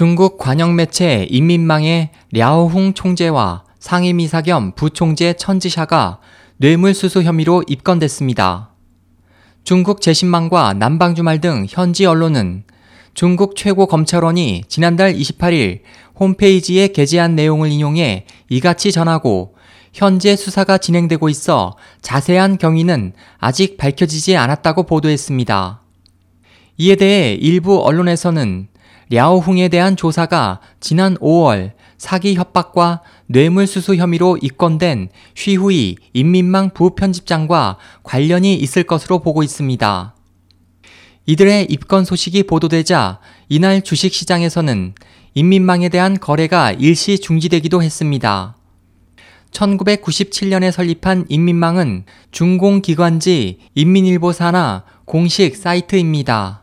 중국 관영 매체 인민망의 랴오홍 총재와 상임이사 겸 부총재 천지샤가 뇌물수수 혐의로 입건됐습니다. 중국 재신망과 남방주말 등 현지 언론은 중국 최고 검찰원이 지난달 28일 홈페이지에 게재한 내용을 인용해 이같이 전하고 현재 수사가 진행되고 있어 자세한 경위는 아직 밝혀지지 않았다고 보도했습니다. 이에 대해 일부 언론에서는 랴오홍에 대한 조사가 지난 5월 사기 협박과 뇌물수수 혐의로 입건된 쉬후이 인민망 부편집장과 관련이 있을 것으로 보고 있습니다. 이들의 입건 소식이 보도되자 이날 주식시장에서는 인민망에 대한 거래가 일시 중지되기도 했습니다. 1997년에 설립한 인민망은 중공기관지 인민일보 산하 공식 사이트입니다.